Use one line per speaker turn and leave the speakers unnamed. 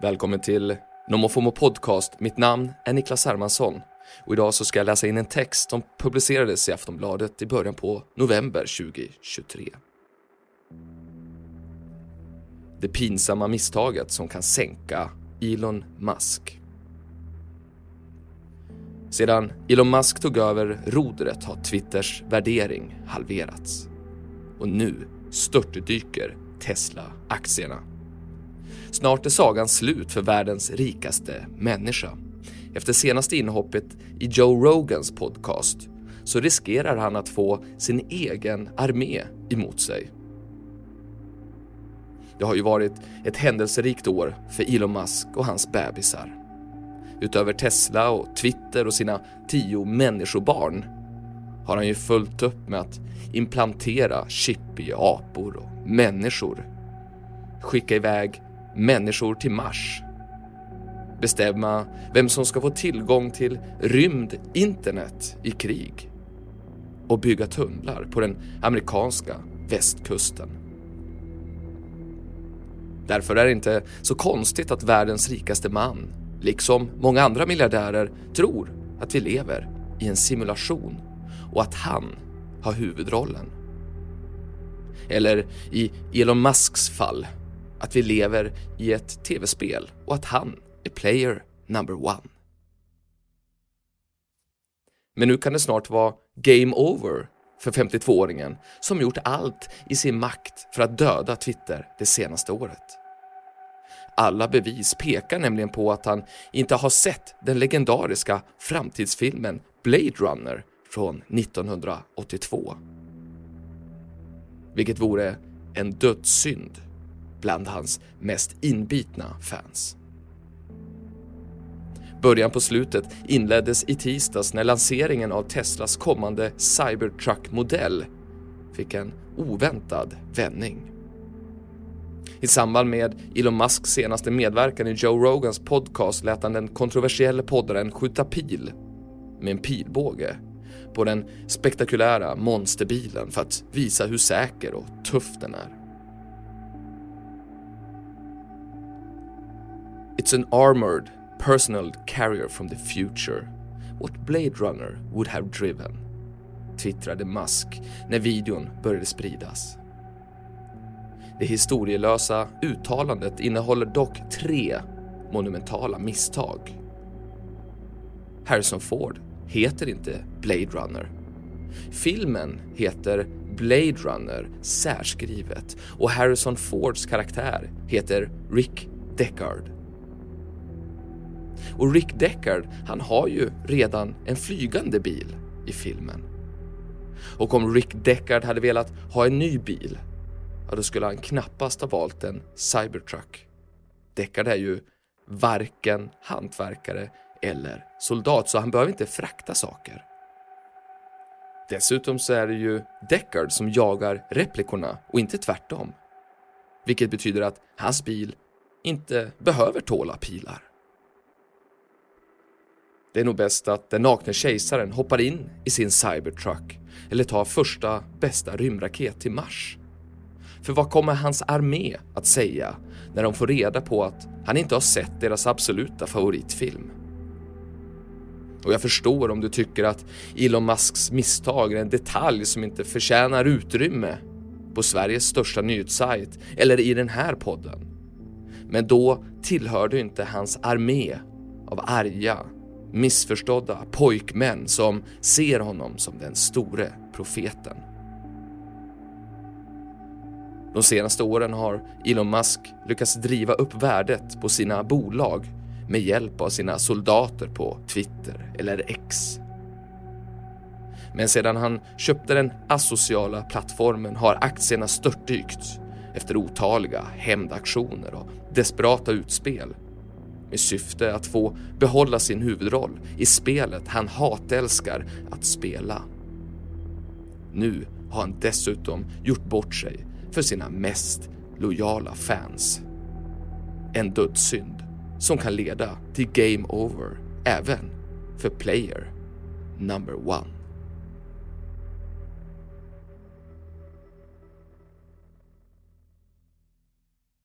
Välkommen till Nomofomo Podcast. Mitt namn är Niklas Hermansson och idag så ska jag läsa in en text som publicerades i Aftonbladet i början på november 2023. Det pinsamma misstaget som kan sänka Elon Musk. Sedan Elon Musk tog över rodret har Twitters värdering halverats. Och nu störtdyker Tesla-aktierna. Snart är sagan slut för världens rikaste människa. Efter senaste inhoppet i Joe Rogans podcast så riskerar han att få sin egen armé emot sig. Det har ju varit ett händelserikt år för Elon Musk och hans bebisar. Utöver Tesla och Twitter och sina tio människobarn har han ju fullt upp med att implantera chip i apor och människor. Skicka iväg människor till Mars. Bestämma vem som ska få tillgång till rymd-internet i krig. Och bygga tunnlar på den amerikanska västkusten. Därför är det inte så konstigt att världens rikaste man, liksom många andra miljardärer, tror att vi lever i en simulation och att han har huvudrollen. Eller i Elon Musks fall, att vi lever i ett tv-spel och att han är player number one. Men nu kan det snart vara game over för 52-åringen som gjort allt i sin makt för att döda Twitter det senaste året. Alla bevis pekar nämligen på att han inte har sett den legendariska framtidsfilmen Blade Runner från 1982. Vilket vore en dödssynd bland hans mest inbitna fans. Början på slutet inleddes i tisdags när lanseringen av Teslas kommande Cybertruck-modell fick en oväntad vändning. I samband med Elon Musks senaste medverkan i Joe Rogans podcast lät han den kontroversiella poddaren skjuta pil med en pilbåge på den spektakulära monsterbilen för att visa hur säker och tuff den är. It's an armored personal carrier from the future. What Blade Runner would have driven. Twittrade Musk när videon började spridas. Det historielösa uttalandet innehåller dock tre monumentala misstag. Harrison Ford heter inte Blade Runner. Filmen heter Blade Runner särskrivet och Harrison Fords karaktär heter Rick Deckard. Och Rick Deckard, han har ju redan en flygande bil i filmen. Och om Rick Deckard hade velat ha en ny bil, ja då skulle han knappast ha valt en Cybertruck. Deckard är ju varken hantverkare eller soldat, så han behöver inte frakta saker. Dessutom så är det ju Deckard som jagar replikorna och inte tvärtom. Vilket betyder att hans bil inte behöver tåla pilar. Det är nog bäst att den nakne kejsaren hoppar in i sin Cybertruck eller tar första bästa rymdraket till Mars. För vad kommer hans armé att säga när de får reda på att han inte har sett deras absoluta favoritfilm? Och jag förstår om du tycker att Elon Musks misstag är en detalj som inte förtjänar utrymme på Sveriges största nyhetssajt eller i den här podden. Men då tillhör du inte hans armé av arga, missförstådda pojkmän som ser honom som den store profeten. De senaste åren har Elon Musk lyckats driva upp värdet på sina bolag med hjälp av sina soldater på Twitter eller X. Men sedan han köpte den asociala plattformen har aktierna störtdykt efter otaliga hämndaktioner och desperata utspel med syfte att få behålla sin huvudroll i spelet han hatälskar att spela. Nu har han dessutom gjort bort sig för sina mest lojala fans. En dödssynd som kan leda till game over även för player number one.